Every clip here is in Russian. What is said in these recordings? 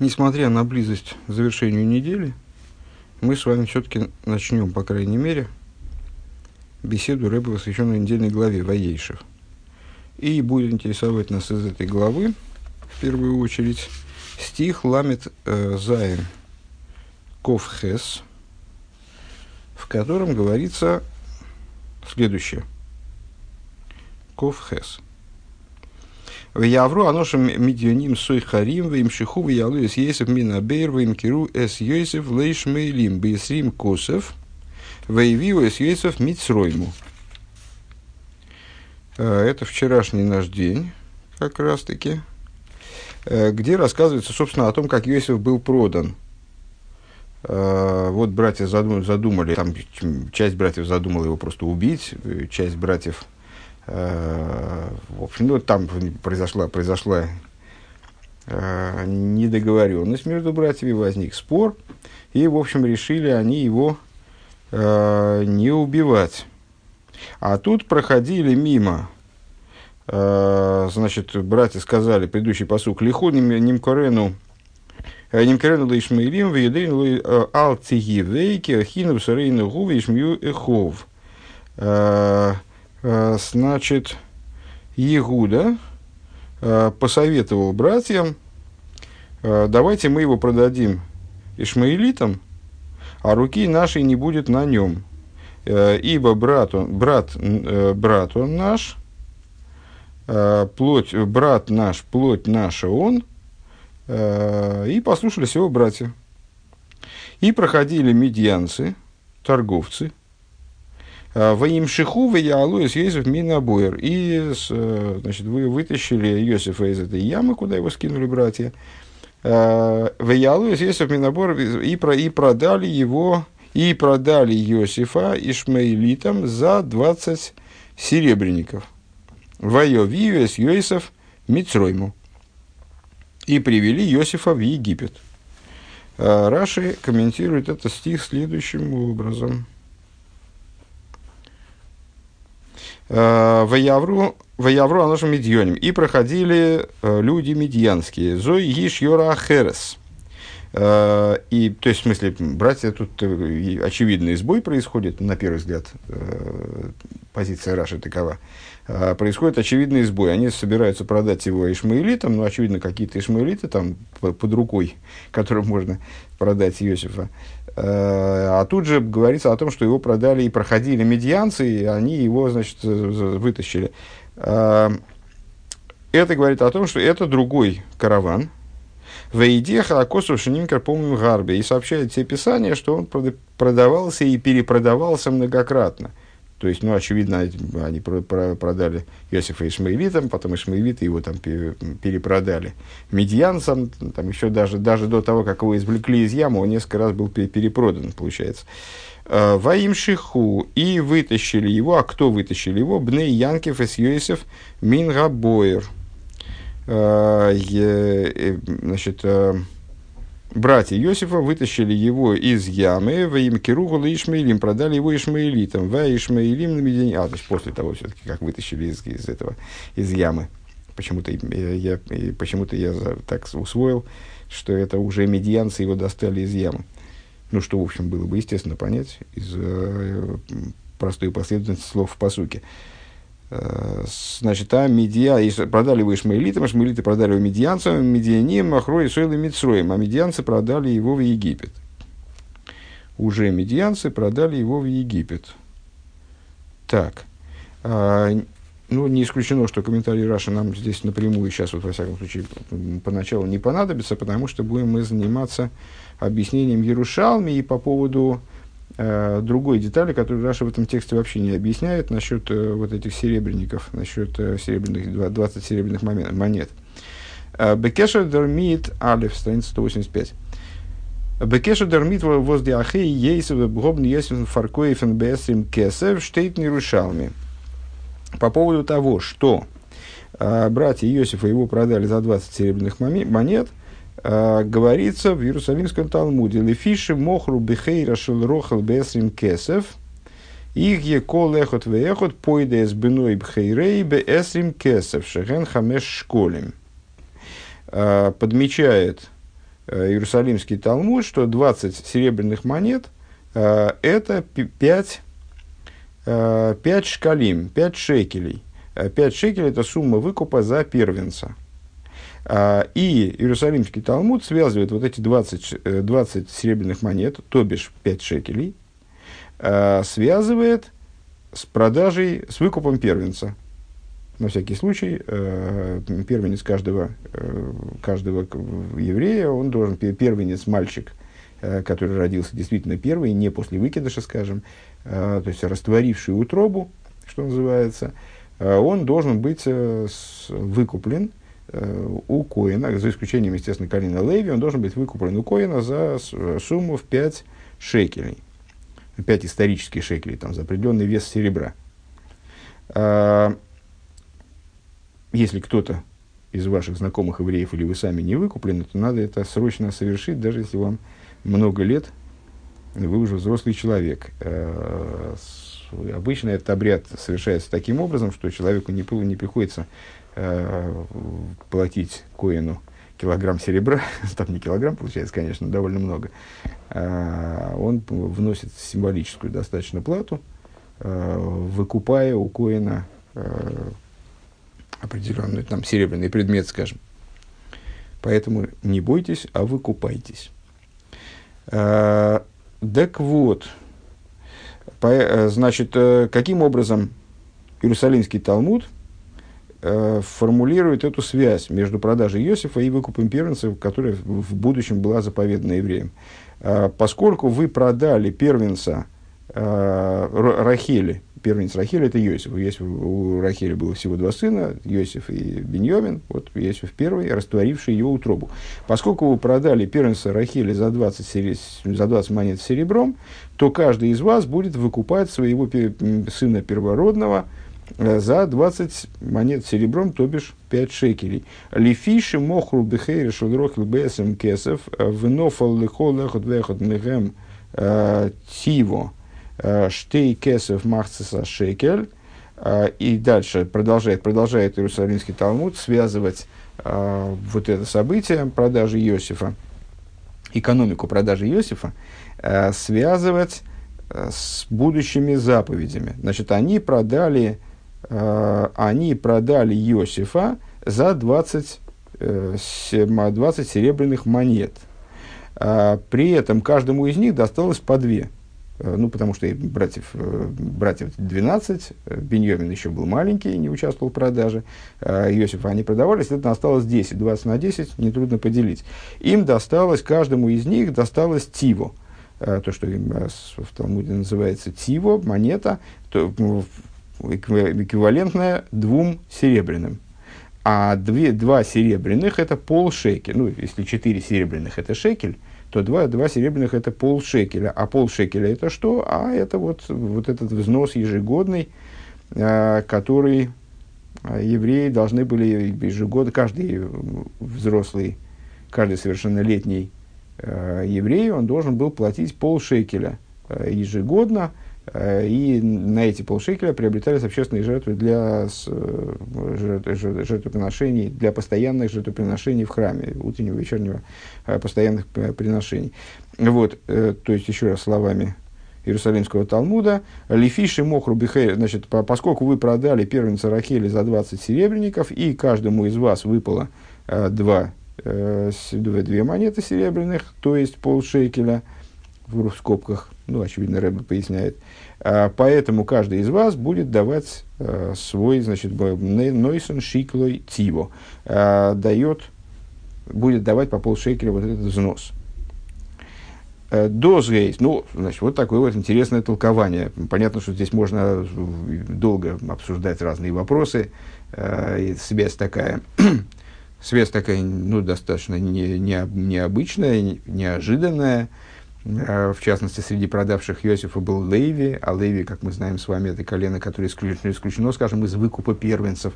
Несмотря на близость к завершению недели, мы с вами все-таки начнем, по крайней мере, беседу Рэба, посвященную недельной главе Воейшев. И будет интересовать нас из этой главы, в первую очередь, стих Ламит э, Заин Ковхес, в котором говорится следующее. Ковхес – в Явру аношем медионим сой харим в имшиху в ялу эс есев мина бейр в имкиру эс йосев лейш мейлим бейсрим косов воевиу эс йосев мицройму. Это вчерашний наш день, как раз таки, где рассказывается, собственно, о том, как Йосиф был продан. Вот братья задумали, там часть братьев задумала его просто убить, часть братьев в общем, ну, там произошла, произошла э, недоговоренность между братьями, возник спор, и, в общем, решили они его э, не убивать. А тут проходили мимо, э, значит, братья сказали, предыдущий посук, лиху нимкорену, нимкорену лишмейлим, веедейн ал цигивейки, ахину сарейну гуви ишмью эхов. Значит, Егуда э, посоветовал братьям, э, давайте мы его продадим ишмаэлитам, а руки нашей не будет на нем. Э, ибо брат он, брат, брат он наш, плоть, брат наш, плоть наша он, и послушались его братья. И проходили медьянцы, торговцы – Ваимшиху в Яалуис Йосиф Минабуэр. И э, значит, вы вытащили Йосифа из этой ямы, куда его скинули братья. Э, в Яалуис Йосиф Минабуэр и, про, и продали его, и продали Йосифа Ишмаилитам за 20 серебряников. Вайовиюэс Йосиф Мицройму. И привели Йосифа в Египет. Э, Раши комментирует этот стих следующим образом – Ваявру, Ваявру Аношем Медьоним. И проходили э, люди медьянские. Зой Иш Йора Херес. Э, и, то есть, в смысле, братья, тут э, очевидный сбой происходит, на первый взгляд, позиция Раши такова. Происходит очевидный сбой. Они собираются продать его ишмаэлитам, но, очевидно, какие-то ишмаэлиты там под рукой, которым можно продать Иосифа. Э, а тут же говорится о том, что его продали и проходили медианцы, и они его, значит, вытащили. Э, это говорит о том, что это другой караван. Вейдеха Акосов Шинимкар помним Гарбе. И сообщает все писания, что он продавался и перепродавался многократно. То есть, ну, очевидно, они продали Иосифа Ишмаилитам, потом Ишмаилиты его там перепродали медианцам, там еще даже, даже до того, как его извлекли из ямы, он несколько раз был перепродан, получается. А, Ваим Шиху, и вытащили его, а кто вытащили его? Бней Янкев и Йосиф Мингабоер. А, э, значит, а, братья Иосифа вытащили его из ямы, в им Киругу Ишмаилим, продали его Ишмаилитам, в Ишмаилим на Медине. А, то есть после того, все-таки, как вытащили из, из этого, из ямы. Почему-то я, я, почему-то я так усвоил, что это уже медианцы его достали из ямы. Ну, что, в общем, было бы естественно понять из э, простой последовательности слов в посуке. Э, значит, а медиа, продали его ишмаэлитам, ишмаэлиты продали его медианцам, מדנים מכרו אותו אל מצרים, а медианцы продали его в Египет. Уже медианцы продали его в Египет. Так. А, ну, не исключено, что комментарий Раши нам здесь напрямую сейчас, вот, во всяком случае, поначалу не понадобится, потому что будем мы заниматься объяснением Ярушалми и по поводу Э, другой детали, которую Раши в этом тексте вообще не объясняет, насчет э, вот этих серебряников, насчет э, серебряных, 20 серебряных монет. Бекеша дермит, алиф, страница 185. Бекеша дермит возле ахей ейсов бгобн есен фаркоефен бесрим кесев штейт нерушалми. По поводу того, что братья Иосифа его продали за 20 серебряных монет – Э, говорится в Иерусалимском Талмуде «Лефиши мохру бихейра шелрохал бесрим кесев» их е кол эхот веехот пойде с беной бхейрей бесрим кесев шеген хамеш школем. Э, подмечает Иерусалимский Талмуд, что 20 серебряных монет – это 5, 5 шкалим, 5 шекелей. 5 шекелей – это сумма выкупа за первенца. И Иерусалимский Талмуд связывает вот эти 20, 20 серебряных монет, то бишь 5 шекелей, связывает с продажей, с выкупом первенца. На всякий случай, э, первенец каждого, э, каждого еврея, он должен, первенец мальчик, э, который родился действительно первый, не после выкидыша, скажем, то есть растворивший утробу, что называется, он должен быть выкуплен у Коина, за исключением, естественно, Калина Леви, он должен быть выкуплен у Коина за сумму в 5 шекелей. 5 исторических шекелей, там, за определенный вес серебра если кто-то из ваших знакомых евреев или вы сами не выкуплены, то надо это срочно совершить, даже если вам много лет, вы уже взрослый человек. Э, обычно этот обряд совершается таким образом, что человеку не, не приходится э, платить коину килограмм серебра, там не килограмм получается, конечно, довольно много, а он вносит символическую достаточно плату, э, выкупая у коина определенный там серебряный предмет, скажем. Поэтому не бойтесь, а вы купайтесь. А, так вот, по, э, значит, э, каким образом Иерусалимский Талмуд э, формулирует эту связь между продажей Иосифа и выкупом первенцев, которая в будущем была заповедана евреям. Э, поскольку вы продали первенца э, Рахели, первенец Рахеля – это Иосиф. У Рахеля было всего два сына, Иосиф и Беньямин. Вот Иосиф первый, растворивший его утробу. Поскольку вы продали первенца Рахеля за 20, сери, за 20 монет серебром, то каждый из вас будет выкупать своего сына первородного за 20 монет серебром, то бишь 5 шекелей. Лифиши мохру бехейри шудрох лбесем кесов э, внофал лихол лехот вехот мегем э, тиво. Э, Штей кесов махцеса шекель. Э, и дальше продолжает, продолжает Иерусалимский Талмуд связывать э, вот это событие продажи Иосифа, экономику продажи Иосифа, связывать с будущими заповедями. Значит, они продали, они продали Иосифа за 20, 20 серебряных монет. При этом каждому из них досталось по две. Э, ну, потому что братьев, э, братьев 12, э, Беньямин еще был маленький, не участвовал в продаже, Иосифа они продавались, это осталось 10, 20 на 10, нетрудно поделить. Им досталось, каждому из них досталось тиво, то, что в Талмуде называется тиво, монета, то, эквивалентная двум серебряным. А две, два серебряных – это пол шекель. Ну, если четыре серебряных – это шекель, то два, два серебряных это пол шекеля. А пол шекеля это что? А это вот, вот этот взнос ежегодный, а, который а, евреи должны были ежегодно, каждый взрослый, каждый совершеннолетний а, еврей, он должен был платить пол шекеля ежегодно – Э, и на эти полшекеля приобретались общественные жертвы для э, жертвоприношений, для постоянных жертвоприношений в храме, утреннего, вечернего э, постоянных приношений. Вот, то есть, еще раз словами Иерусалимского Талмуда, Лифиши Мохру Бихей, значит, поскольку вы продали первенца Рахели за 20 серебряников, и каждому из вас выпало два, две монеты серебряных, то есть полшекеля, в скобках, ну, очевидно, Рэбе поясняет. А, поэтому каждый из вас будет давать а, свой, значит, нойсон шиклой тиво. А, дает, будет давать по полшекеля вот этот взнос. Дозгейс, ну, значит, вот такое вот интересное толкование. Понятно, что здесь можно долго обсуждать разные вопросы. И связь такая, связь такая, ну, достаточно не, не, необычная, неожиданная. Э, в частности, среди продавших Иосифа был Леви, а Леви, как мы знаем с вами, это колено, которое исключено, исключено скажем, из выкупа первенцев.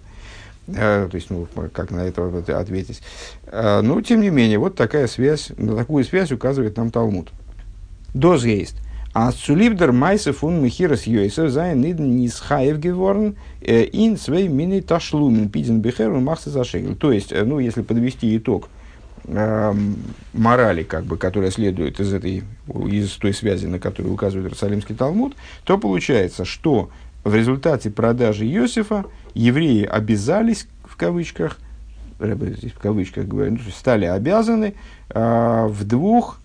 Э, то есть, ну, как на это ответить. Э, но, тем не менее, вот такая связь, на такую связь указывает нам Талмуд. דאס הייסט, אז צוליב דער מעשה פון מכירת יוסף זיינען אידן נתחייב געווארן אין צוויי מיני תשלומין, פדיון הבכור, מחצית השקל. То есть, ну, если подвести итог э, морали, как бы, которая следует из, этой, из той связи, на которую указывает Иерусалимский Талмуд, то получается, что в результате продажи Иосифа евреи обязались, в кавычках, здесь в кавычках говорю, ну, стали обязаны э, в двух,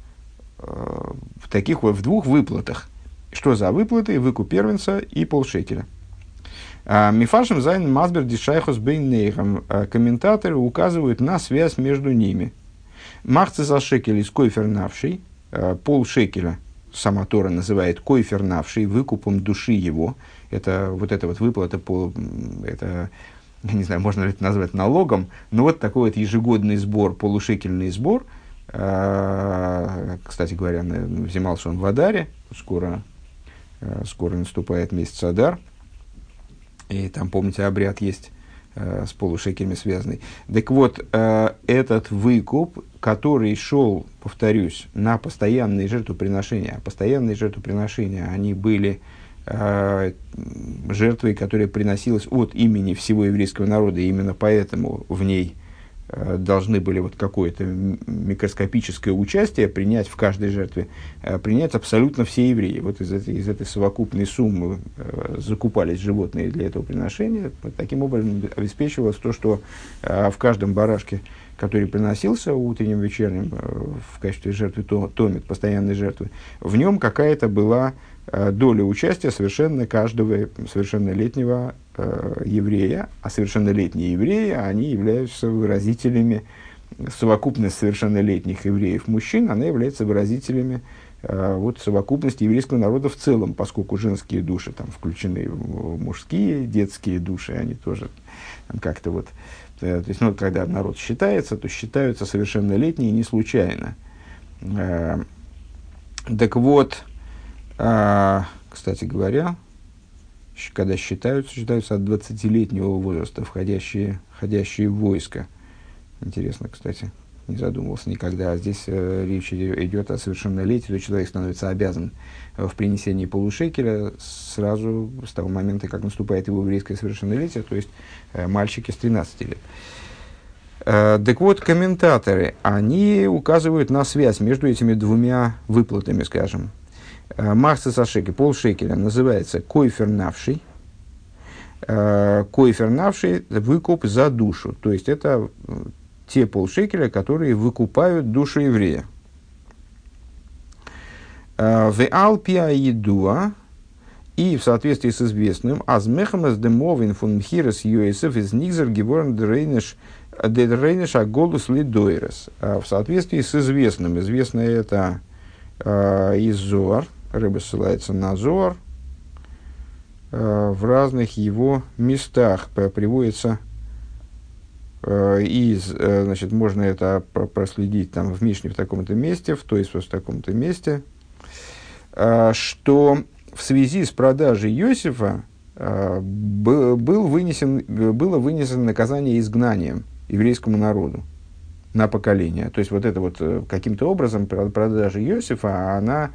э, в таких вот, в двух выплатах. Что за выплаты? Выкуп первенца и полшекеля. А, מפרשים זיינען מסביר די שייכות ביניהם. А, комментаторы указывают на связь между ними. Махцы за шекель из койфер навший, а, пол шекеля, сама Тора называет койфер навший, выкупом души его. Это вот эта вот выплата, по, это, я не знаю, можно ли это назвать налогом, но вот такой вот ежегодный сбор, полушекельный сбор, кстати говоря, взимался он в Адаре, скоро, скоро наступает месяц Адар – и там, помните, обряд есть э, с полушекелями связанный. Так вот, э, этот выкуп, который шел, повторюсь, на постоянные жертвоприношения, а постоянные жертвоприношения, они были э, жертвой, которая приносилась от имени всего еврейского народа, и именно поэтому в ней должны были вот какое-то микроскопическое участие принять в каждой жертве, э, принять абсолютно все евреи. Вот из этой, из этой совокупной суммы э, закупались животные для этого приношения. Таким образом обеспечивалось то, что в каждом барашке, который приносился утренним, вечерним в качестве жертвы томит, постоянной жертвы, в нем какая-то была доля участия совершенно каждого совершеннолетнего э, еврея, а совершеннолетние евреи, они являются выразителями, совокупность совершеннолетних евреев мужчин, она является выразителями э, вот, совокупности еврейского народа в целом, поскольку женские души там включены мужские, детские души, они тоже как-то вот, э, то есть, ну, когда народ считается, то считаются совершеннолетние не случайно. Э, так вот, э, кстати говоря, когда считаются, считаются от 20-летнего возраста, входящие, входящие в войско. Интересно, кстати, не задумывался никогда. А здесь э, речь идет о совершеннолетии, то человек становится обязан в принесении полушекеля сразу с того момента, как наступает его еврейское совершеннолетие, то есть э, мальчики с 13 лет. Э, так вот, комментаторы, они указывают на связь между этими двумя выплатами, скажем, Э, Марса Сашеки, полшекеля, называется койфер навший. Э, койфер навший – выкуп за душу. То есть, это э, те полшекеля, которые выкупают душу еврея. В Алпия Едуа, и в соответствии с известным, Азмехамас демовин фун мхирес Йосеф из Нигзер Геворн Дрейнеш Дрейнеш Аголус Лидойрес. В соответствии с известным, известное это из Зоар, Рыба ссылается на Зор, э, в разных его местах приводится э, из, э, значит, можно это проследить там в Мишне в таком-то месте, в той в таком-то месте, что в связи с продажей Иосифа был вынесен, было вынесено наказание изгнанием еврейскому народу на поколение. То есть вот это вот каким-то образом продажа Иосифа, она а,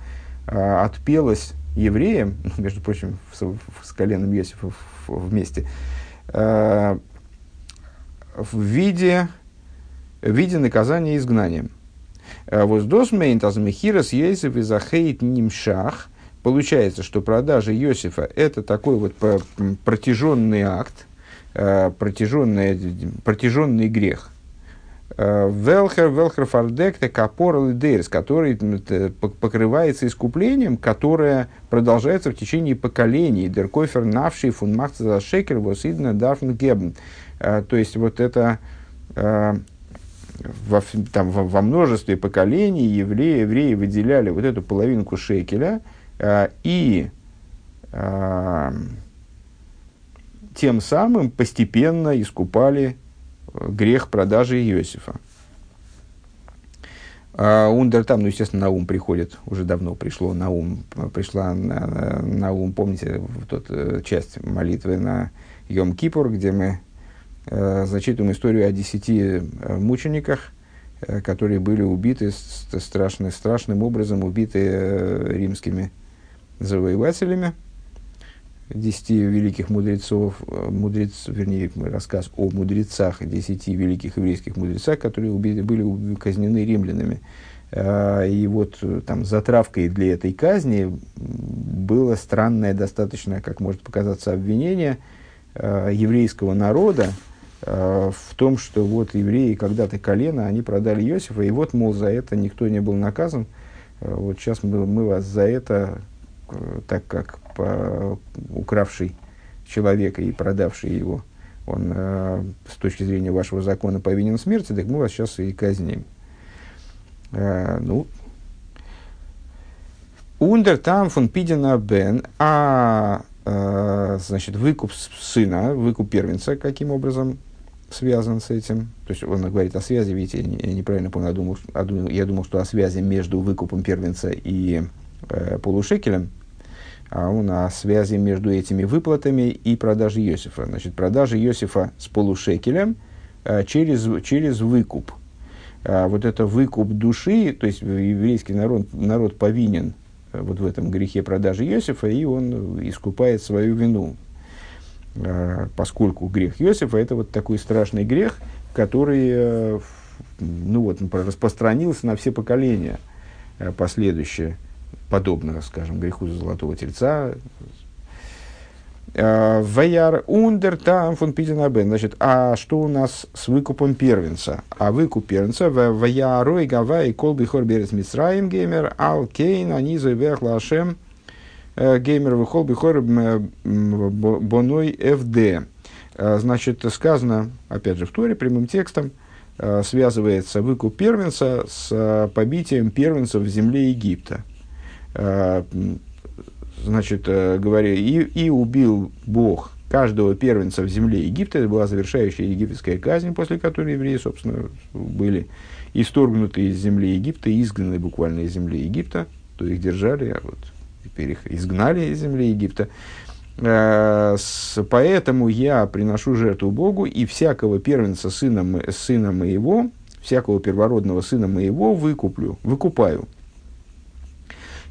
отпелась евреям, между прочим, с, с коленом Иосифа вместе, а, в виде, в виде наказания изгнанием. А, Воздос мейнт азмехирас Йосиф и захейт нимшах. Получается, что продажа Иосифа – это такой вот протяженный акт, протяженный, протяженный грех – Велхер, Велхер Фардекте, Капор Дейрс, который покрывается искуплением, которое продолжается в течение поколений. Деркофер Навший фун за Шекер Восидна Дарфн Гебн. Э, то есть вот это э, во, там, во, во множестве поколений евреи, евреи выделяли вот эту половинку шекеля э, и тем самым постепенно искупали грех продажи Иосифа. А Ундер там, ну, естественно, на ум приходит, уже давно пришло на ум, пришла на, на ум, помните, в тот э, часть молитвы на Йом Кипур, где мы э, зачитываем историю о десяти э, мучениках, э, которые были убиты страшно, страшным образом, убиты э, римскими завоевателями. Десяти великих мудрецов, э, мудрец, вернее, рассказ о мудрецах, десяти великих еврейских мудрецах, которые убили, были казнены римлянами. Э, и вот э, там затравкой для этой казни было странное достаточно, как может показаться, обвинение еврейского народа в том, что вот евреи когда-то колено, они продали Иосифа, и вот, мол, за это никто не был наказан. Вот сейчас мы, мы вас за это, так как по, укравший человека и продавший его, он э, с точки зрения вашего закона повинен смерти, так мы вас сейчас и казним. Э, ну, Ундер там фон Пидина Бен, а э, значит, выкуп сына, выкуп первенца, каким образом связан с этим. То есть он говорит о связи, видите, я неправильно понял, я думал, я думал, что о связи между выкупом первенца и э, полушекелем, о связи между этими выплатами и продажей Иосифа. Значит, продажа Иосифа с полушекелем а, через, через выкуп. А, вот это выкуп души, то есть еврейский народ, народ повинен а, вот в этом грехе продажи Иосифа, и он искупает свою вину. А, поскольку грех Иосифа – это вот такой страшный грех, который а, ну вот, распространился на все поколения а, последующие подобно, скажем, греху золотого тельца. А, Ваяр ундер там фон Питенабен. Значит, а что у нас с выкупом первенца? А выкуп первенца Ваярой Гавай Колби Хорберес Мисраим Геймер Ал Кейн Анизой Вехла Ашем э, Геймер Вихол Бихор Боной ФД. А, значит, сказано, опять же, в Торе, прямым текстом, э, связывается выкуп первенца с э, побитием первенца в земле Египта. Э, значит, э, говоря, и, и убил Бог каждого первенца в земле Египта. Это была завершающая египетская казнь, после которой евреи, собственно, были исторгнуты из земли Египта, изгнаны буквально из земли Египта, то их держали, а вот теперь их изгнали из земли Египта. Э, поэтому я приношу жертву Богу, и всякого первенца сына, сына моего, всякого первородного сына моего выкуплю, выкупаю.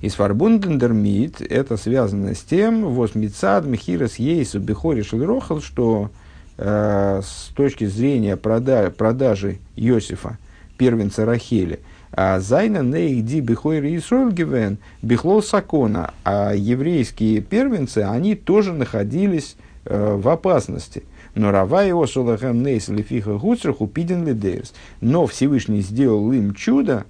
Из фарбундендермит это связано с тем, воз мицад михирас ейсу бихори шелрохал, что э, с точки зрения прода продажи Иосифа, первенца Рахели, а Зайна нейди бихойр Исруэл гивен бихлол сакона, а еврейские первенцы, они тоже находились э, в опасности. Но Рава его шолахем нейс лефиха гуцрах упиден лидейрс. Но Всевышний сделал им чудо,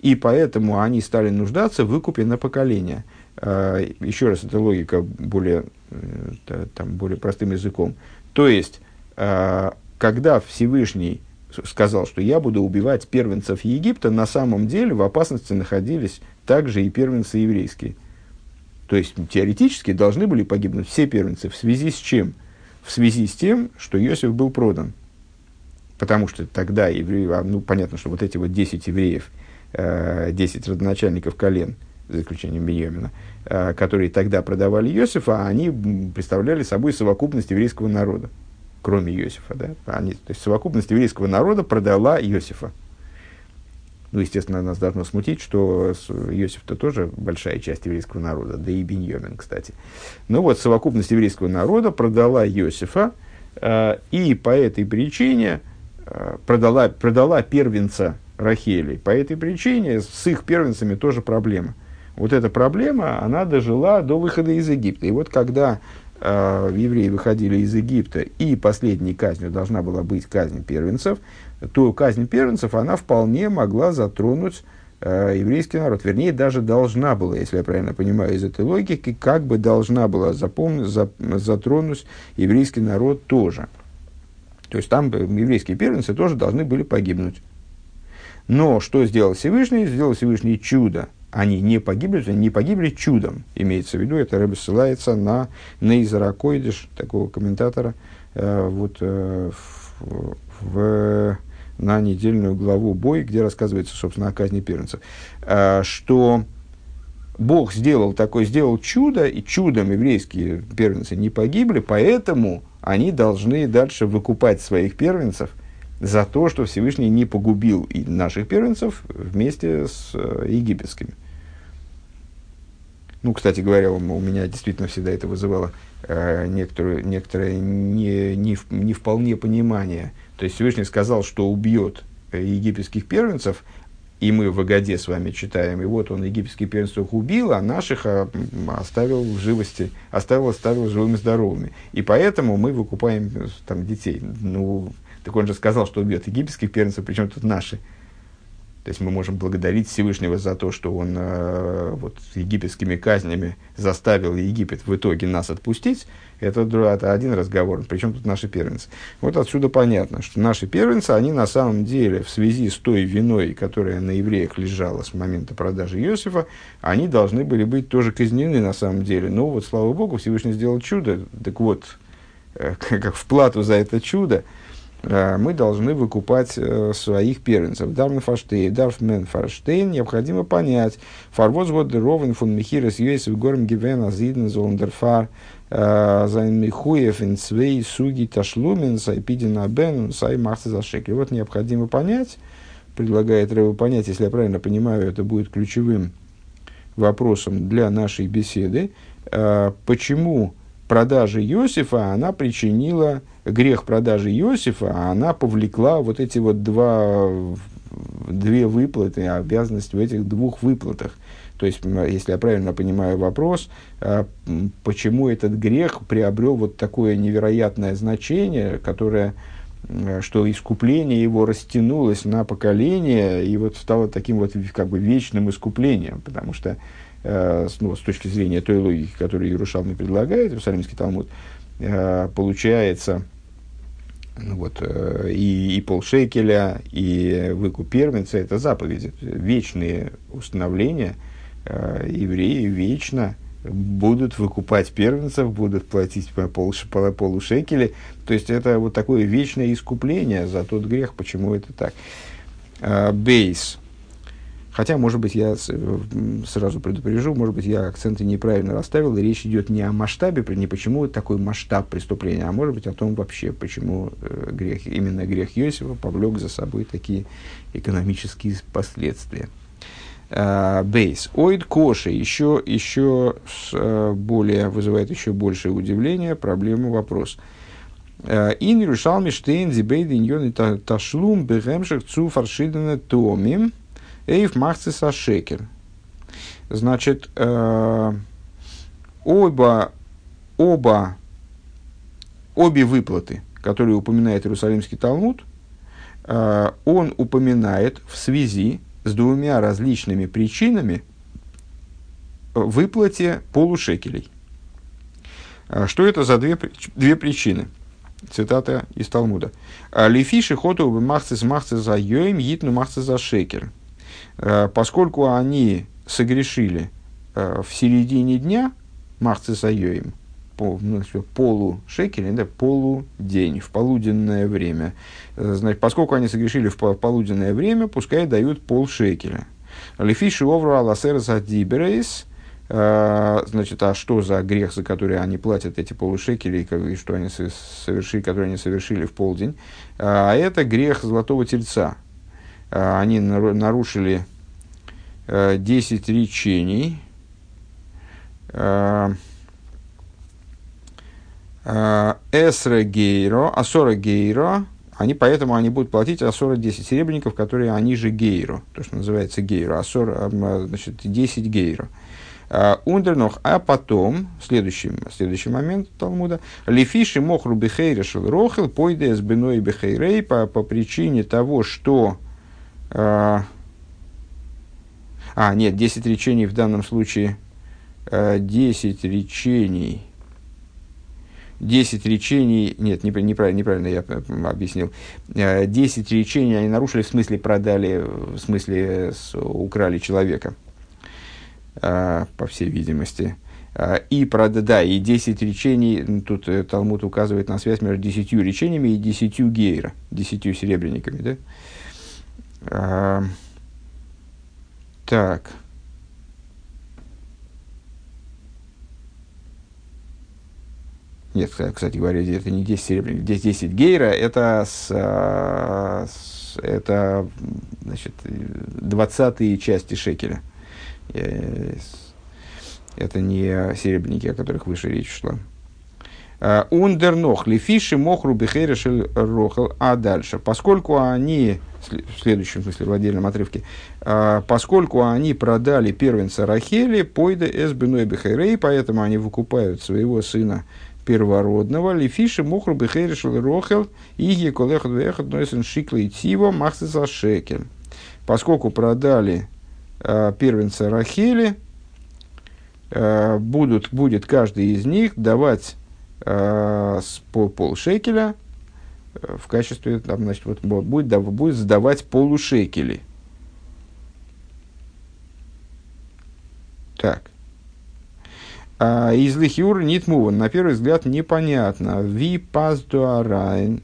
и поэтому они стали нуждаться в выкупе на поколение. А, еще раз, это логика более, э, там, более простым языком. То есть, а, когда Всевышний сказал, что я буду убивать первенцев Египта, на самом деле в опасности находились также и первенцы еврейские. То есть, теоретически должны были погибнуть все первенцы. В связи с чем? В связи с тем, что Иосиф был продан. Потому что тогда евреи, а, ну, понятно, что вот эти вот 10 евреев – 10 родоначальников колен, за исключением Беньямина, э, которые тогда продавали Иосифа, а они представляли собой совокупность еврейского народа, кроме Иосифа. Да? Они, то есть совокупность еврейского народа продала Иосифа. Ну, естественно, нас должно смутить, что Иосиф-то тоже большая часть еврейского народа, да и Беньямин, кстати. Ну вот, совокупность еврейского народа продала Иосифа, э, и по этой причине э, продала, продала первенца Рахели. По этой причине с их первенцами тоже проблема. Вот эта проблема, она дожила до выхода из Египта. И вот когда э, евреи выходили из Египта, и последней казнью должна была быть казнь первенцев, то казнь первенцев, она вполне могла затронуть э, еврейский народ. Вернее, даже должна была, если я правильно понимаю из этой логики, как бы должна была запомнить, за, затронуть еврейский народ тоже. То есть там еврейские первенцы тоже должны были погибнуть. Но что сделал Всевышний? Сделал Всевышний чудо. Они не погибли, они не погибли чудом. Имеется в виду, это Рэбе ссылается на Нейзера Койдиш, такого комментатора, э, вот, э, в, в, на недельную главу «Бой», где рассказывается, собственно, о казни первенцев, э, что Бог сделал такое, сделал чудо, и чудом еврейские первенцы не погибли, поэтому они должны дальше выкупать своих первенцев – за то, что Всевышний не погубил и наших первенцев вместе с э, египетскими. Ну, кстати говоря, у, меня действительно всегда это вызывало э, некоторое, некоторое не, не, не вполне понимание. То есть Всевышний сказал, что убьет э, египетских первенцев, и мы в Агаде с вами читаем, и вот он египетских первенцев убил, а наших а, оставил в живости, оставил, оставил живыми и здоровыми. И поэтому мы выкупаем э, там детей. Ну, так он же сказал, что убьет египетских первенцев, причем тут наши. То есть мы можем благодарить Всевышнего за то, что он э, вот, египетскими казнями заставил Египет в итоге нас отпустить. Это, это один разговор. Причем тут наши первенцы. Вот отсюда понятно, что наши первенцы, они на самом деле в связи с той виной, которая на евреях лежала с момента продажи Иосифа, они должны были быть тоже казнены на самом деле. Но вот, слава Богу, Всевышний сделал чудо. Так вот, э, как в плату за это чудо, Э, мы должны выкупать э, своих первенцев. דאַרף מען פאַרשטיין, דאַרף מען פאַרשטיין, необходимо понять. פאַרוואָס האָט דער ענין פון מכירת יוסף גורם געווען אַז אידן זאָלן דערפאַר э, זיין מחויב אין צוויי סוגי תשלומין סיי פדיון הבן סיי מחצית השקל. Вот необходимо понять, предлагает Ребе понять, если я правильно понимаю, это будет ключевым вопросом для нашей беседы, почему продажа Иосифа, она причинила грех продажи Иосифа, а она повлекла вот эти вот два, две выплаты, обязанность в этих двух выплатах. То есть, если я правильно понимаю вопрос, а, почему этот грех приобрел вот такое невероятное значение, которое, что искупление его растянулось на поколение и вот стало таким вот как бы вечным искуплением, потому что э, ну, с точки зрения той логики, которую Иерушалми предлагает, Иерусалимский Талмуд, э, получается, вот, э, и, и полшекеля, и выкуп первенца – это заповеди, вечные установления. Э, евреи вечно будут выкупать первенцев, будут платить по, пол, по полушекеля. То есть, это вот такое вечное искупление за тот грех, почему это так. Э, бейс – Хотя, может быть, я сразу предупрежу, может быть, я акценты неправильно расставил, и речь идет не о масштабе, не почему такой масштаб преступления, а может быть о том вообще, почему э, грех, именно грех Иосифа повлек за собой такие экономические последствия. А, бейс. Оид Коши еще, еще э, более, вызывает еще большее удивление, проблему, вопрос. Э, Ин решал Миштейн зибейдин йони ташлум бегемших цу фаршидена томим – Эйв Махциса Шекер. Значит, э, оба, оба, обе выплаты, которые упоминает Иерусалимский Талмуд, э, он упоминает в связи с двумя различными причинами выплате полушекелей. Э, что это за две, две причины? Цитата из Талмуда. Лифиши хоту махцис махцис за йоим йитну махцис за шекер. Э, поскольку они согрешили э, в середине дня, махцы сайоим, по, ну, полу шекеля, да, полудень, в полуденное время. Э, значит, поскольку они согрешили в полуденное время, пускай дают пол шекеля. Лефиши овра за диберейс, значит, а что за грех, за который они платят эти полушекели, и что они совершили, который они совершили в полдень? А это грех золотого тельца, они нарушили 10 э, речений, э, Эсра Гейро, Асора Гейро, они, поэтому они будут платить Асора 10 серебряников, которые они же Гейро, то, что называется Гейро, Асора, значит, 10 Гейро. Ундернох, а потом, следующий, следующий момент Талмуда, Лефиши мохру бехейра рохил, пойде с беной бехейрей по, по причине того, что а, а, нет, 10 речений в данном случае, 10 э, речений, 10 речений, нет, неправильно, неправильно я объяснил, 10 э, речений они нарушили, в смысле продали, в смысле украли человека, э, по всей видимости. И, правда, да, и 10 речений, тут Талмуд указывает на связь между 10 речениями и 10 гейра, 10 серебряниками, да? А, так. Нет, кстати говоря, это не 10 серебряных, здесь 10 гейра, это, с, а, с, это значит, 20 части шекеля. Это не серебряники, о которых выше речь шла. Ундернох, лифиши, мохру, бихерешель, рохал. А дальше, поскольку они, в следующем смысле, в отдельном отрывке, поскольку они продали первенца Рахели, пойда эс беной бихерей, поэтому они выкупают своего сына первородного, лифиши мохру бехеришел рохел, иги колехат вехат нойсен шикла и тиво махсиса шекель. Поскольку продали э, первенца Рахели, э, будут, будет каждый из них давать э, с полшекеля э, в качестве, там, значит, вот, будет, да, будет сдавать полушекели. Так. А, из Лихиур Нитмуван, на первый взгляд, непонятно. Ви пас дуарайн.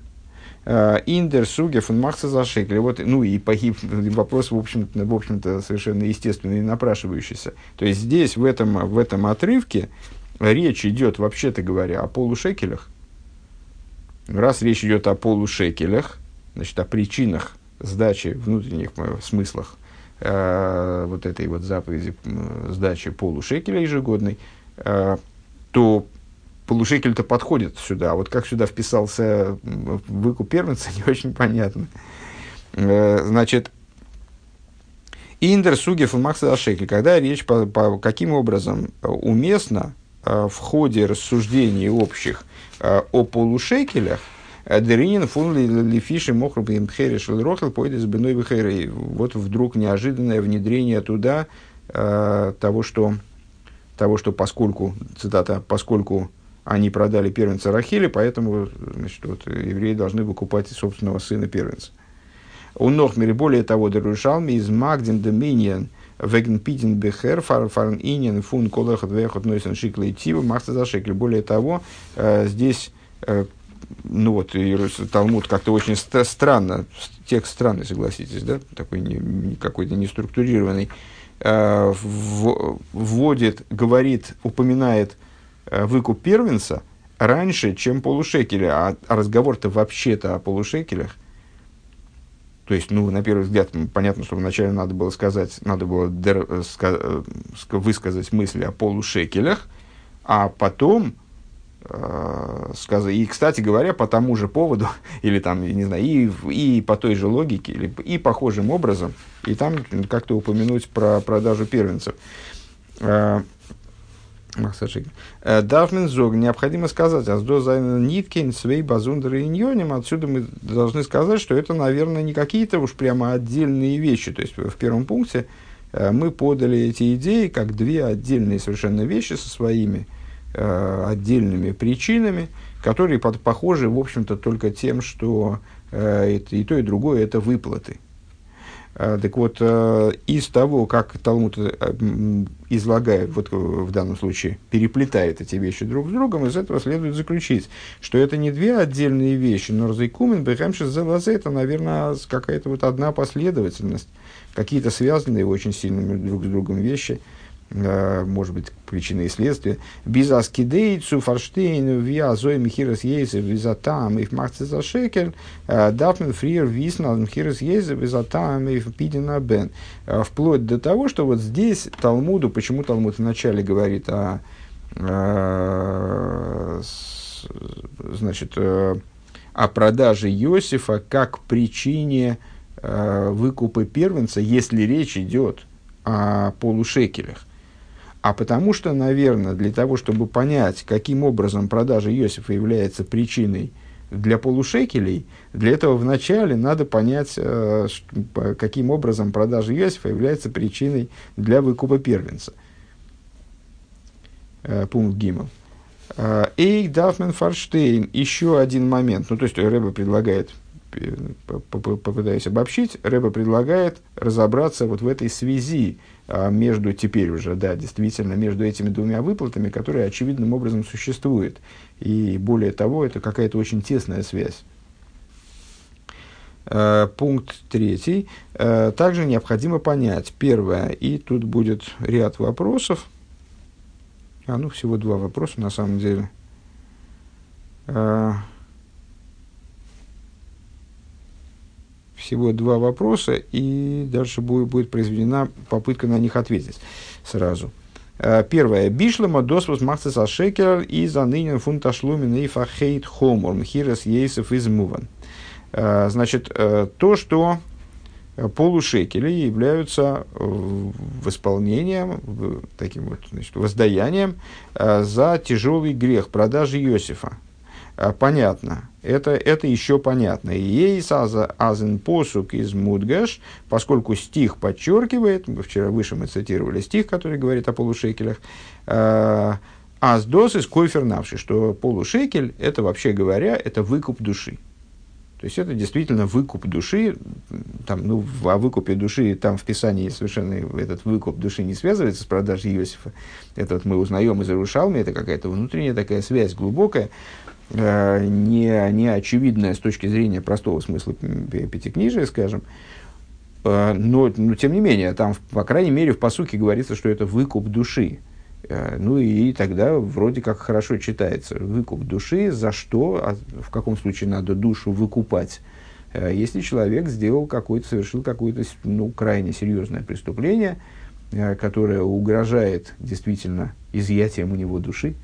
А, Индер суге фон махса за шекель. Вот, ну и погиб вопрос, в общем-то, в общем-то, совершенно естественный и напрашивающийся. То есть здесь, в этом, в этом отрывке, речь идет, вообще-то говоря, о полушекелях. Раз речь идет о полушекелях, значит, о причинах сдачи внутренних э, смыслах э, вот этой вот заповеди сдачи полушекеля ежегодной, Э, то полушекель-то подходит сюда. Вот как сюда вписался выкуп первенца, не очень понятно. Э, значит, Индер Сугев и Макса Шекель, когда речь по, по каким образом э, в ходе рассуждений общих о полушекелях, Деринин фун лифиши мохруб им херишел рохел пойдет с беной Вот вдруг неожиданное внедрение туда того, что того, что поскольку, цитата, поскольку они продали первенца Рахили, поэтому значит, вот, евреи должны выкупать собственного сына первенца. У Нохмере, более того, Дерушалми из Магдин Доминион Веген Питин Бехер Фарн Инин Фун Колехот Вехот Нойсен Шикла и Тива Махта за Шекель. Более того, э, здесь э, ну вот, Талмуд как-то очень странно, текст странный, согласитесь, да, такой не, какой-то неструктурированный, Э, вводит, говорит, упоминает выкуп первенца раньше, чем полушекеля, а, а разговор-то вообще-то о полушекелях. То есть, ну, на первый взгляд, понятно, что вначале надо было сказать, надо было дер, э, ска, высказать мысли о полушекелях, а потом Э, сказать. И, кстати говоря, по тому же поводу, или там, не знаю, и, и по той же логике, или, и похожим образом, и там как-то упомянуть про продажу первенцев. Э, э, Дафмен Зог, необходимо сказать, а с Ниткин, Свей, Базундер и Иньоним, отсюда мы должны сказать, что это, наверное, не какие-то уж прямо отдельные вещи. То есть в первом пункте мы подали эти идеи как две отдельные совершенно вещи со своими э, отдельными причинами, которые под, похожи, в общем-то, только тем, что э, это, и то, и другое – это выплаты. Э, так вот, э, из того, как Талмуд э, излагает, вот в данном случае переплетает эти вещи друг с другом, из этого следует заключить, что это не две отдельные вещи, но Розайкумен, Бехемшис, Зелазе – это, наверное, какая-то вот одна последовательность, какие-то связанные очень сильно друг с другом вещи – Э, может быть, причины и следствия. Без кидейцу фарштейну виа зои михирас ейзев визатам их махцы за шекель э, дафмен фриер виснал михирас ейзев визатам их пидина бен. Э, вплоть до того, что вот здесь Талмуду, почему Талмуд вначале говорит о значит, о продаже Иосифа как причине выкупа первенца, если речь идет о полушекелях а потому что, наверное, для того, чтобы понять, каким образом продажа Иосифа является причиной для полушекелей, для этого вначале надо понять, э, каким образом продажа Иосифа является причиной для выкупа первенца. Э, пункт Гиммел. Э, Эйк Дафмен Фарштейн. Еще один момент. Ну, то есть, Рэба предлагает, попытаюсь обобщить, Рэба предлагает разобраться вот в этой связи а, между теперь уже, да, действительно, между этими двумя выплатами, которые очевидным образом существуют. И более того, это какая-то очень тесная связь. А, пункт третий. А, также необходимо понять, первое, и тут будет ряд вопросов, а ну всего два вопроса на самом деле всего два вопроса, и дальше будет, будет произведена попытка на них ответить сразу. Первое. Бишлема досвус махцеса шекер и занынен фунташлумен и фахейт хомор мхирас ейсов из муван. Значит, то, что полушекели являются восполнением, таким вот, значит, воздаянием за тяжелый грех продажи Иосифа. Понятно это, это еще понятно. Ей саза азен посук из мудгаш, поскольку стих подчеркивает, вчера выше мы цитировали стих, который говорит о полушекелях, э, аздос из койфер навши, что полушекель, это вообще говоря, это выкуп души. То есть это действительно выкуп души. Там, ну, о выкупе души там в Писании совершенно этот выкуп души не связывается с продажей Иосифа. Это вот мы узнаем из Иерушалми, это какая-то внутренняя такая связь глубокая. Э, не, не очевидная с точки зрения простого смысла пятикнижия, скажем, э, но, но тем не менее, там, по крайней мере, в посуке говорится, что это выкуп души. Э, ну и тогда вроде как хорошо читается. Выкуп души, за что, а в каком случае надо душу выкупать. Если человек сделал какой-то, совершил какое-то ну, крайне серьезное преступление, которое угрожает действительно изъятием у него души,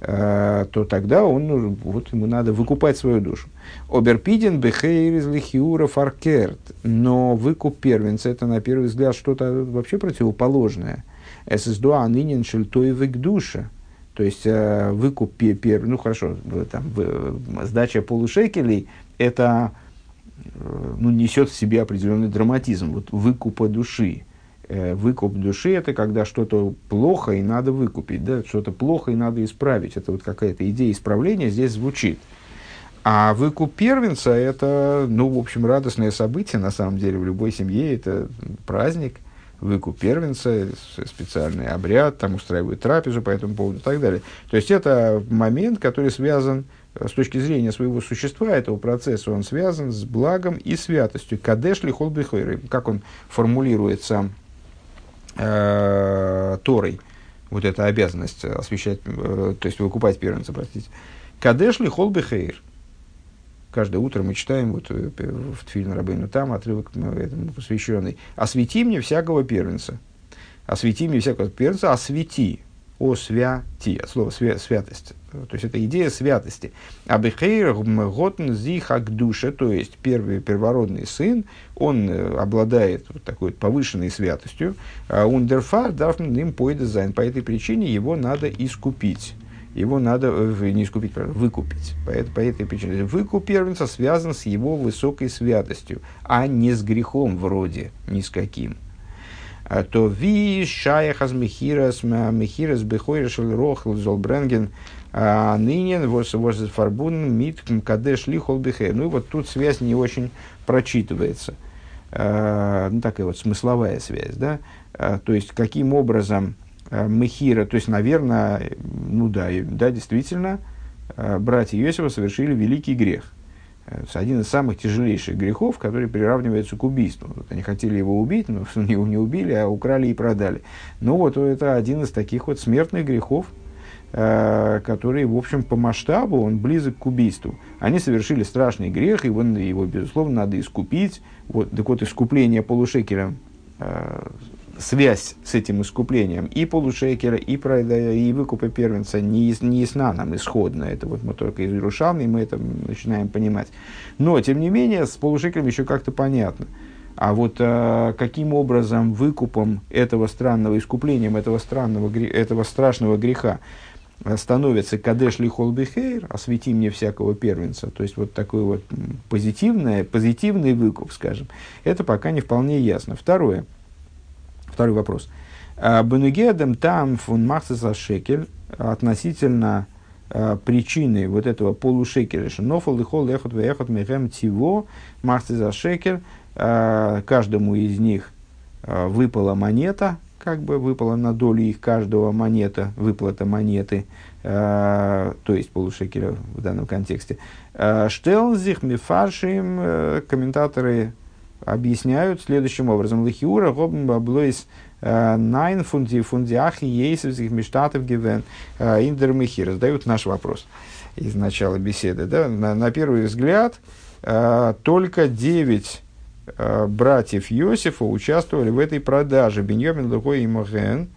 то тогда он, ну, вот ему надо выкупать свою душу. Оберпиден бехейр из лихиура фаркерт. Но выкуп первенца это на первый взгляд что-то вообще противоположное. Эсэсдуа нынен шельтоевик душа. То есть э, выкуп первый, ну хорошо, там, сдача полушекелей, это э, ну, несет в себе определенный драматизм, вот выкупа души. Э, выкуп души это когда что-то плохо и надо выкупить, да, что-то плохо и надо исправить. Это вот какая-то идея исправления здесь звучит. А выкуп первенца это, ну, в общем, радостное событие на самом деле в любой семье, это праздник, выкуп первенца, специальный обряд, там устраивают трапезу по этому поводу и так далее. То есть это момент, который связан э, с точки зрения своего существа, этого процесса, он связан с благом и святостью. Кадеш ли холбихойры, как он формулирует сам э, Торой, вот эта обязанность освещать, э, то есть выкупать первенца, простите. Кадеш ли холбехейр. Каждое утро мы читаем вот, э, в Тфильна Рабейну там отрывок э, этому посвященный. «Освети мне всякого первенца». «Освети мне всякого первенца, освети» освяти, от слова свя, святость. То есть это идея святости. Абихейр готн зихак душа, то есть первый первородный сын, он э, обладает вот такой повышенной святостью. А ундерфар дарфн им пойдезайн. По этой причине его надо искупить. Его надо э, не искупить, выкупить. По, этой, по этой причине. Выкуп первенца связан с его высокой святостью, а не с грехом вроде, ни с каким. А то ви шаяхас мехирас мехирас бехойрешел рохл золбренген а нынен вос вос фарбун мит кадеш лихол бехер. Ну и вот тут связь не очень прочитывается. А, ну, такая вот смысловая связь, да. То есть, каким образом Мехира, то есть, наверное, ну да, да, действительно, братья Иосифа совершили великий грех один из самых тяжелейших грехов, который приравнивается к убийству. Вот они хотели его убить, но его не убили, а украли и продали. Ну вот это один из таких вот смертных грехов, э, который, в общем, по масштабу он близок к убийству. Они совершили страшный грех, его, его безусловно, надо искупить. Вот, так вот, искупление полушекером э, связь с этим искуплением и полушекера, и, и выкупа первенца не, не ясна нам исходно. Это вот мы только из Иерушалми, мы это начинаем понимать. Но, тем не менее, с полушекером еще как-то понятно. А вот э, каким образом выкупом этого странного, искуплением этого, странного, этого страшного греха становится кадеш ли холбихейр, освети мне всякого первенца, то есть вот такой вот позитивный, позитивный выкуп, скажем, это пока не вполне ясно. Второе – Второй вопрос. А, Бенугедем там фун махсеса шекель относительно а, причины вот этого полушекеля. Нофал и хол эхот вехот мехем тиво махсеса шекель. А, каждому из них выпала монета, как бы выпала на долю их каждого монета, выплата монеты, то есть полушекеля в данном контексте. Штелнзих, мифаршим, э, комментаторы объясняют следующим образом. Лихиура гобн баблойс э, найн фунди фундиахи ейсовских мечтатов гивен э, индермихи. Задают наш вопрос из начала беседы. Да? На, на первый взгляд, э, только девять братьев Иосифа участвовали в этой продаже. Беньямин Лухой и Моген,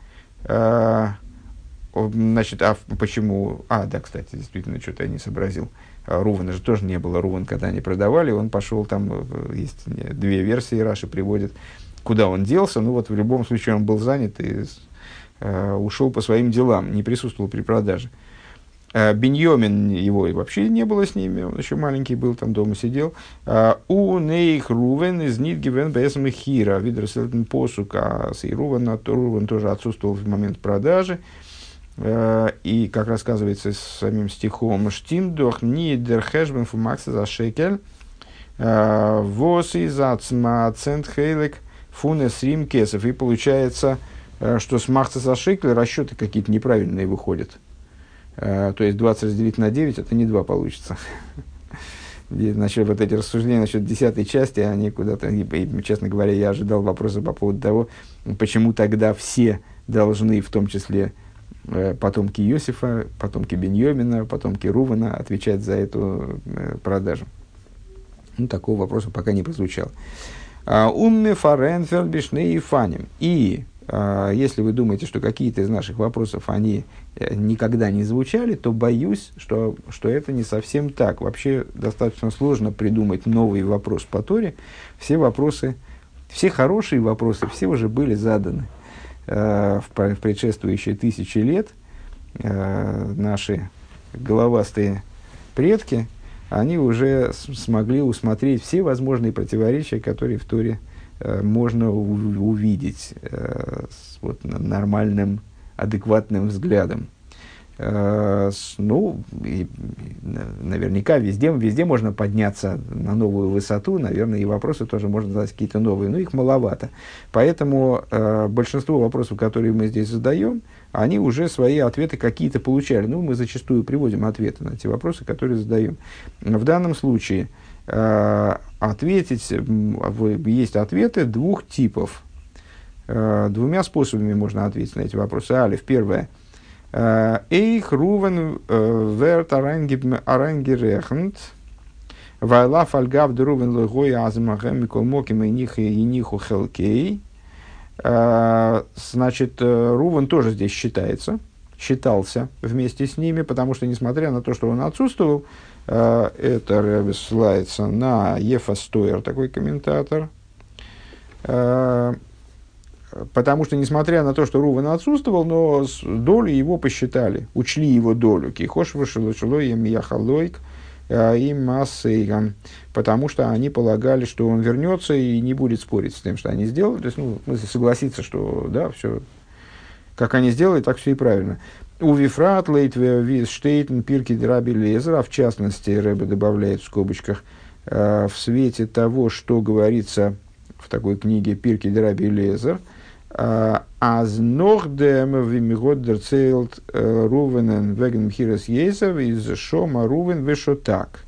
Значит, а почему? А, да, кстати, действительно, что-то я не сообразил. Рувана же тоже не было. Руван, когда они продавали, он пошел, там есть две версии, Раши приводит, куда он делся. Ну вот в любом случае он был занят и э, ушел по своим делам, не присутствовал при продаже. Э, Беньомин его вообще не было с ними, он еще маленький был, там дома сидел. Э, у нейх Рувен из Нидгивен Бесм Хира, Видерсельтен Посук, а с Рувен, Рувен тоже отсутствовал в момент продажи. Э, и, как рассказывается с самим стихом, «Штимдох нидер хэшбен фу макса за шекель, вос из ацма цент хейлек фунес рим кесов». И получается, что с макса за шекель расчеты какие-то неправильные выходят. То есть 20 разделить на 9, это не 2 получится. Насчет вот эти рассуждения насчет десятой части, они куда-то, честно говоря, я ожидал вопроса по поводу того, почему тогда все должны, в том числе Э, потомки Иосифа, потомки Беньомина, потомки Рувана отвечать за эту э, продажу. Ну, такого вопроса пока не прозвучало. А, Умме фаренфер бишне и фаним. И а, если вы думаете, что какие-то из наших вопросов, они э, никогда не звучали, то боюсь, что, что это не совсем так. Вообще достаточно сложно придумать новый вопрос по Торе. Все вопросы, все хорошие вопросы, все уже были заданы. Э, в предшествующие тысячи лет э, наши головастые предки, они уже смогли усмотреть все возможные противоречия, которые в Торе э, можно увидеть вот, нормальным, адекватным взглядом. Э, ну, и, наверняка везде, везде можно подняться на новую высоту, наверное, и вопросы тоже можно задать какие-то новые, но их маловато. Поэтому э, большинство вопросов, которые мы здесь задаем, они уже свои ответы какие-то получали. Ну, мы зачастую приводим ответы на те вопросы, которые задаем. В данном случае э, ответить, есть ответы двух типов. Э, двумя способами можно ответить на эти вопросы. Алиф, первое – Эйх Рувен верт арангерехнт. Вайла фальгав дерувен легой азмахем моким и них и ниху хелкей. Значит, Рувен тоже здесь считается, считался вместе с ними, потому что, несмотря на то, что он отсутствовал, это ссылается на Ефа Стойер, такой комментатор, Потому что, несмотря на то, что Рувен отсутствовал, но долю его посчитали, учли его долю. Кихош им яхалойк а, и массейган. Потому что они полагали, что он вернется и не будет спорить с тем, что они сделали. То есть, ну, в согласиться, что да, все, как они сделали, так все и правильно. У Вифрат Лейтве Виз Штейтен Пирки Драби Лезер, а в частности, Рэбе добавляет в скобочках, э, в свете того, что говорится такой книге Пирки Драби Лезер – Аз нохдем вимигод дерцейлт Рувенен веген мхирес ейсов из шома Рувен вешотак.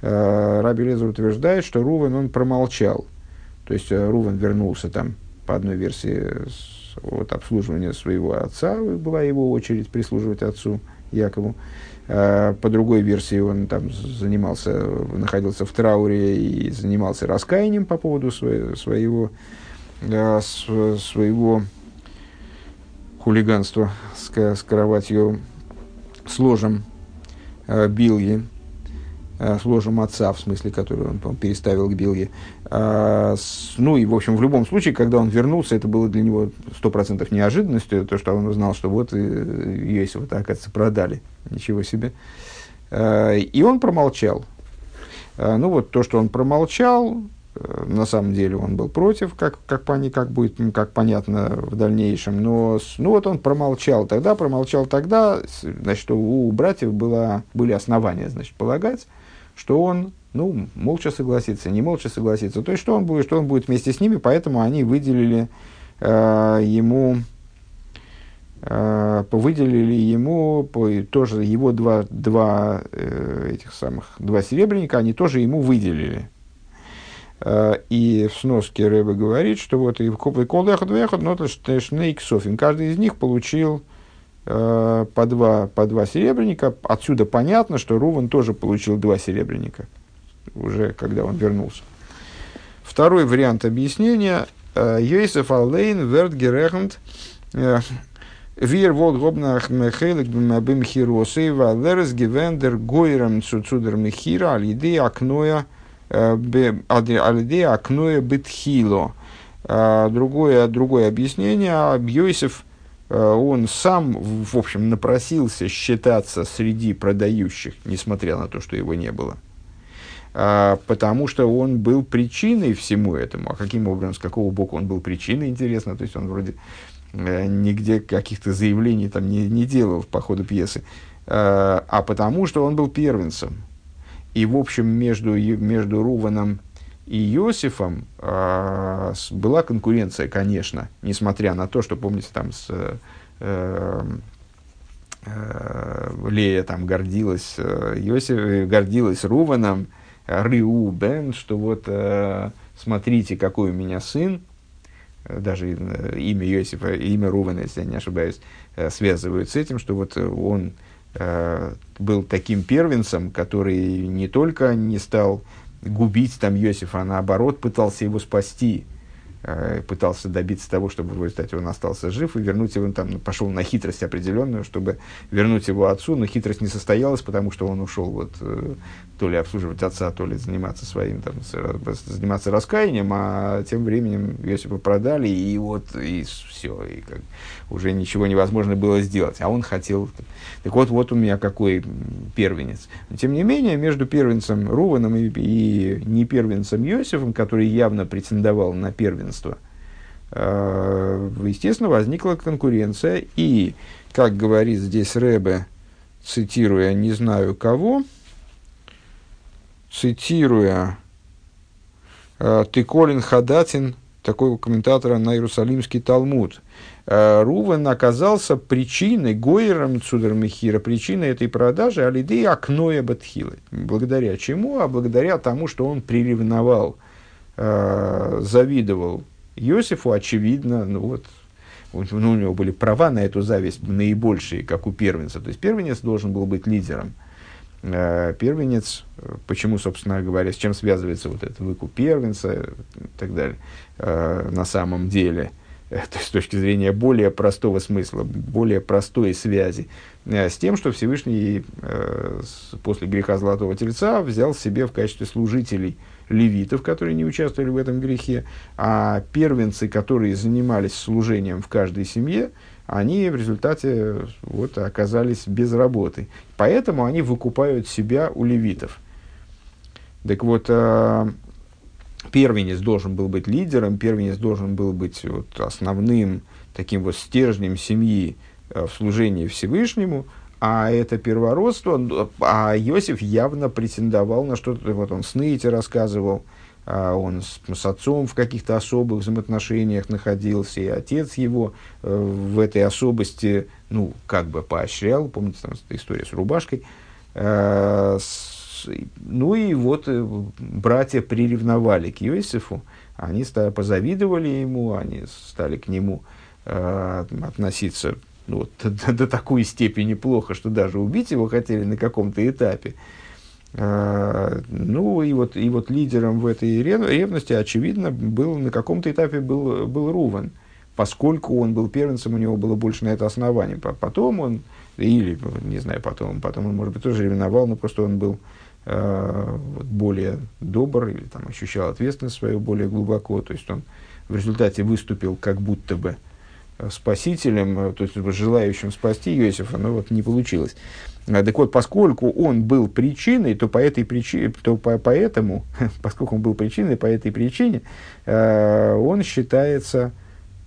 Раби Лезер утверждает, что Рувен он промолчал. То есть Рувен вернулся там по одной версии от обслуживания своего отца, была его очередь прислуживать отцу Якову. По другой версии он там занимался, находился в трауре и занимался раскаянием по поводу своего э, своего хулиганства с, с кроватью, с ложем э, Билги, э, с ложем отца, в смысле, который он переставил к Билге. А, ну и, в общем, в любом случае, когда он вернулся, это было для него сто процентов неожиданностью, то, что он узнал, что вот Йосифа, оказывается, продали. Ничего себе. А, и он промолчал. А, ну вот то, что он промолчал, Э, на самом деле он был против, как, как, как будет как понятно в дальнейшем. Но ну вот он промолчал тогда, промолчал тогда, значит, у братьев было, были основания значит, полагать, что он ну, молча согласится, не молча согласится. То есть, что он будет, что он будет вместе с ними, поэтому они выделили э, ему, э, выделили ему по, тоже его два, два э, этих самых, два серебряника, они тоже ему выделили. Э, и в сноске Рэбе говорит, что вот и куплый колдехот вехот, но шнейк софин. Каждый из них получил э, по, два, по два серебряника. Отсюда понятно, что Руван тоже получил два серебряника, уже когда он вернулся. Второй вариант объяснения. Э, Йосеф Аллейн верт герехент Вир вот гобнах мехелик бим хиросы валерс гивендер гойрам цуцудер мехира алиде акноя алиде акноя битхило. Другое, другое объяснение. Йосиф, он сам, в общем, напросился считаться среди продающих, несмотря на то, что его не было. Потому что он был причиной всему этому. А каким образом, с какого бока он был причиной, интересно. То есть он вроде Э, нигде каких-то заявлений там не, не делал по ходу пьесы, э, а потому что он был первенцем. И, в общем, между, между Руваном и Иосифом э, была конкуренция, конечно, несмотря на то, что, помните, там с э, э, Лея там гордилась, Иосиф гордилась Руваном, Рыу Бен, что вот э, смотрите, какой у меня сын, даже э, имя Иосифа, имя Рувана, если я не ошибаюсь, э, связывают с этим, что вот он э, был таким первенцем, который не только не стал губить там Иосифа, а наоборот пытался его спасти, Э, пытался добиться того, чтобы в результате он остался жив и вернуть его, там, пошел на хитрость определенную, чтобы вернуть его отцу, но хитрость не состоялась, потому что он ушел вот, э, то ли обслуживать отца, то ли заниматься своим, там, заниматься раскаянием, а тем временем Иосифа продали, и вот, и все, и как, уже ничего невозможно было сделать, а он хотел. Так вот, вот у меня какой первенец. Тем не менее, между первенцем Руваном и, и не первенцем Иосифом, который явно претендовал на первенство, э, естественно, возникла конкуренция. И, как говорит здесь Рэбе, цитируя не знаю кого, цитируя э, Тыколин Хадатин, такого комментатора на Иерусалимский Талмуд – Э, Рувен оказался причиной, Гойером Цудермехира, причиной этой продажи Алиды Акноя Батхилы. Благодаря чему? А благодаря тому, что он приревновал, э, завидовал Иосифу, очевидно, ну вот, ну, у него были права на эту зависть наибольшие, как у первенца. То есть первенец должен был быть лидером. Э, первенец, почему, собственно говоря, с чем связывается вот этот выкуп первенца и так далее, на самом деле – то есть с точки зрения более простого смысла, более простой связи, э, с тем, что Всевышний э, после греха Золотого Тельца взял себе в качестве служителей левитов, которые не участвовали в этом грехе, а первенцы, которые занимались служением в каждой семье, они в результате вот, оказались без работы. Поэтому они выкупают себя у левитов. Так вот, э, первенец должен был быть лидером, первенец должен был быть вот основным таким вот стержнем семьи э, в служении Всевышнему, а это первородство, а Иосиф явно претендовал на что-то, вот он сны эти рассказывал, а он с, с отцом в каких-то особых взаимоотношениях находился, и отец его э, в этой особости, ну, как бы поощрял, помните, там история с рубашкой, э, ну и вот э, братья приревновали к Иосифу, они стали, позавидовали ему, они стали к нему э, относиться ну, вот, до, до такой степени плохо, что даже убить его хотели на каком-то этапе. Э, ну и вот, и вот лидером в этой ревности, очевидно, был на каком-то этапе был, был Руван, поскольку он был первенцем, у него было больше на это основание. Потом он, или, не знаю, потом, потом он, может быть, тоже ревновал, но просто он был Э, вот, более добр или там, ощущал ответственность свою более глубоко. То есть он в результате выступил как будто бы спасителем, э, то есть желающим спасти Иосифа, но вот не получилось. Так вот, поскольку он был причиной, то по этой причине, то по, поэтому, поскольку он был причиной, по этой причине, э, он считается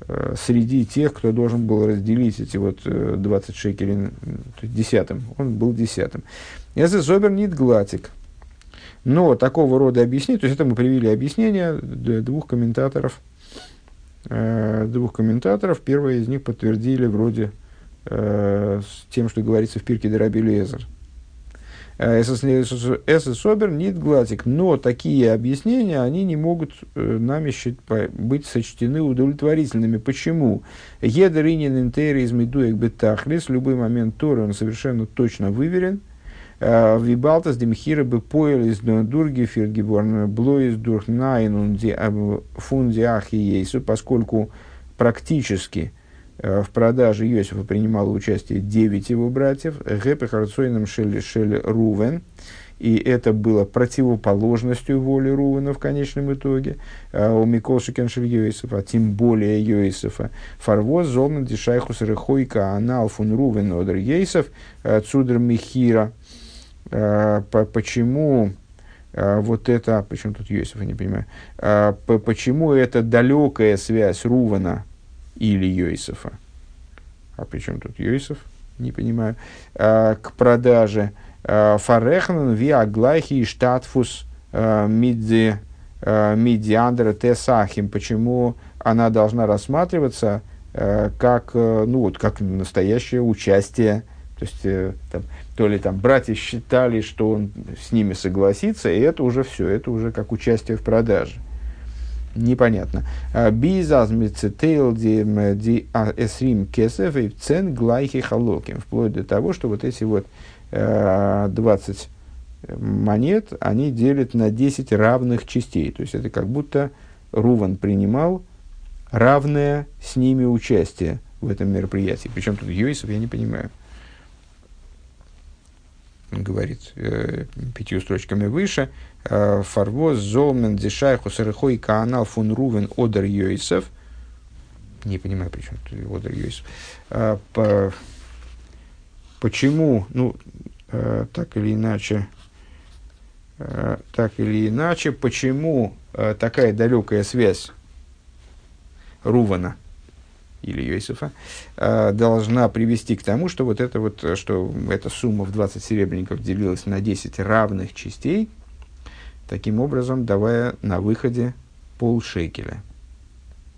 э, среди тех, кто должен был разделить эти вот 20 шекелей десятым. Он был десятым. Если Зобер нит глатик. Но такого рода объяснение, то есть это мы привели объяснение двух комментаторов, э, двух комментаторов. Первое из них подтвердили вроде э, с тем, что говорится в Пирке Дераби Лезер. Эсэсобер нит глатик. Но такие объяснения, они не могут э, нами быть сочтены удовлетворительными. Почему? Едеринин интер из медуек бетахлис. Любой момент Торы он совершенно точно выверен – Э, Вибалтас демхира бы поел из дурги фиргиборн блоис дурхнайн фунди ахи ейсу, поскольку практически в продаже Иосифа принимало участие 9 его братьев, Гэпе Харцойном Шель, Шель Рувен, и это было противоположностью воли Рувена в конечном итоге, у Миколши Кеншель Йосифа, а тем более Йосифа. Фарвоз Золман Дишайхус Рехойка Анал фун Рувен Одер Йосиф Цудр Михира. Почему вот это, почему тут Йосиф, я не понимаю, почему это далекая связь Рувана или Йосифа, а при чем тут Йосиф, не понимаю, к продаже Фарехнен виаглайхи и штатфус мидзи мидиандра тесахим. Почему она должна рассматриваться как, ну, вот, как настоящее участие. То есть, там, то ли там братья считали, что он с ними согласится, и это уже все, это уже как участие в продаже. Непонятно. Бизазмицетейл ди эсрим кесев и цен глайхи халоким. Вплоть до того, что вот эти вот 20 монет, они делят на 10 равных частей. То есть это как будто Руван принимал равное с ними участие в этом мероприятии. Причем тут Йосиф, я не понимаю. Говорит э, пятью строчками выше. «Э, Фарвоз, Золмен, Дешайху, Сарыхой, Каанал, Фун Рувен, Одер Йосиф. Не понимаю, при чем тут Одер Йосиф. Э, по, почему, ну, э, так или иначе, э, так или иначе, почему э, такая далекая связь Рувана или Йосифа э, должна привести к тому, что вот это вот, что эта сумма в 20 серебряников делилась на 10 равных частей, таким образом давая на выходе полшекеля.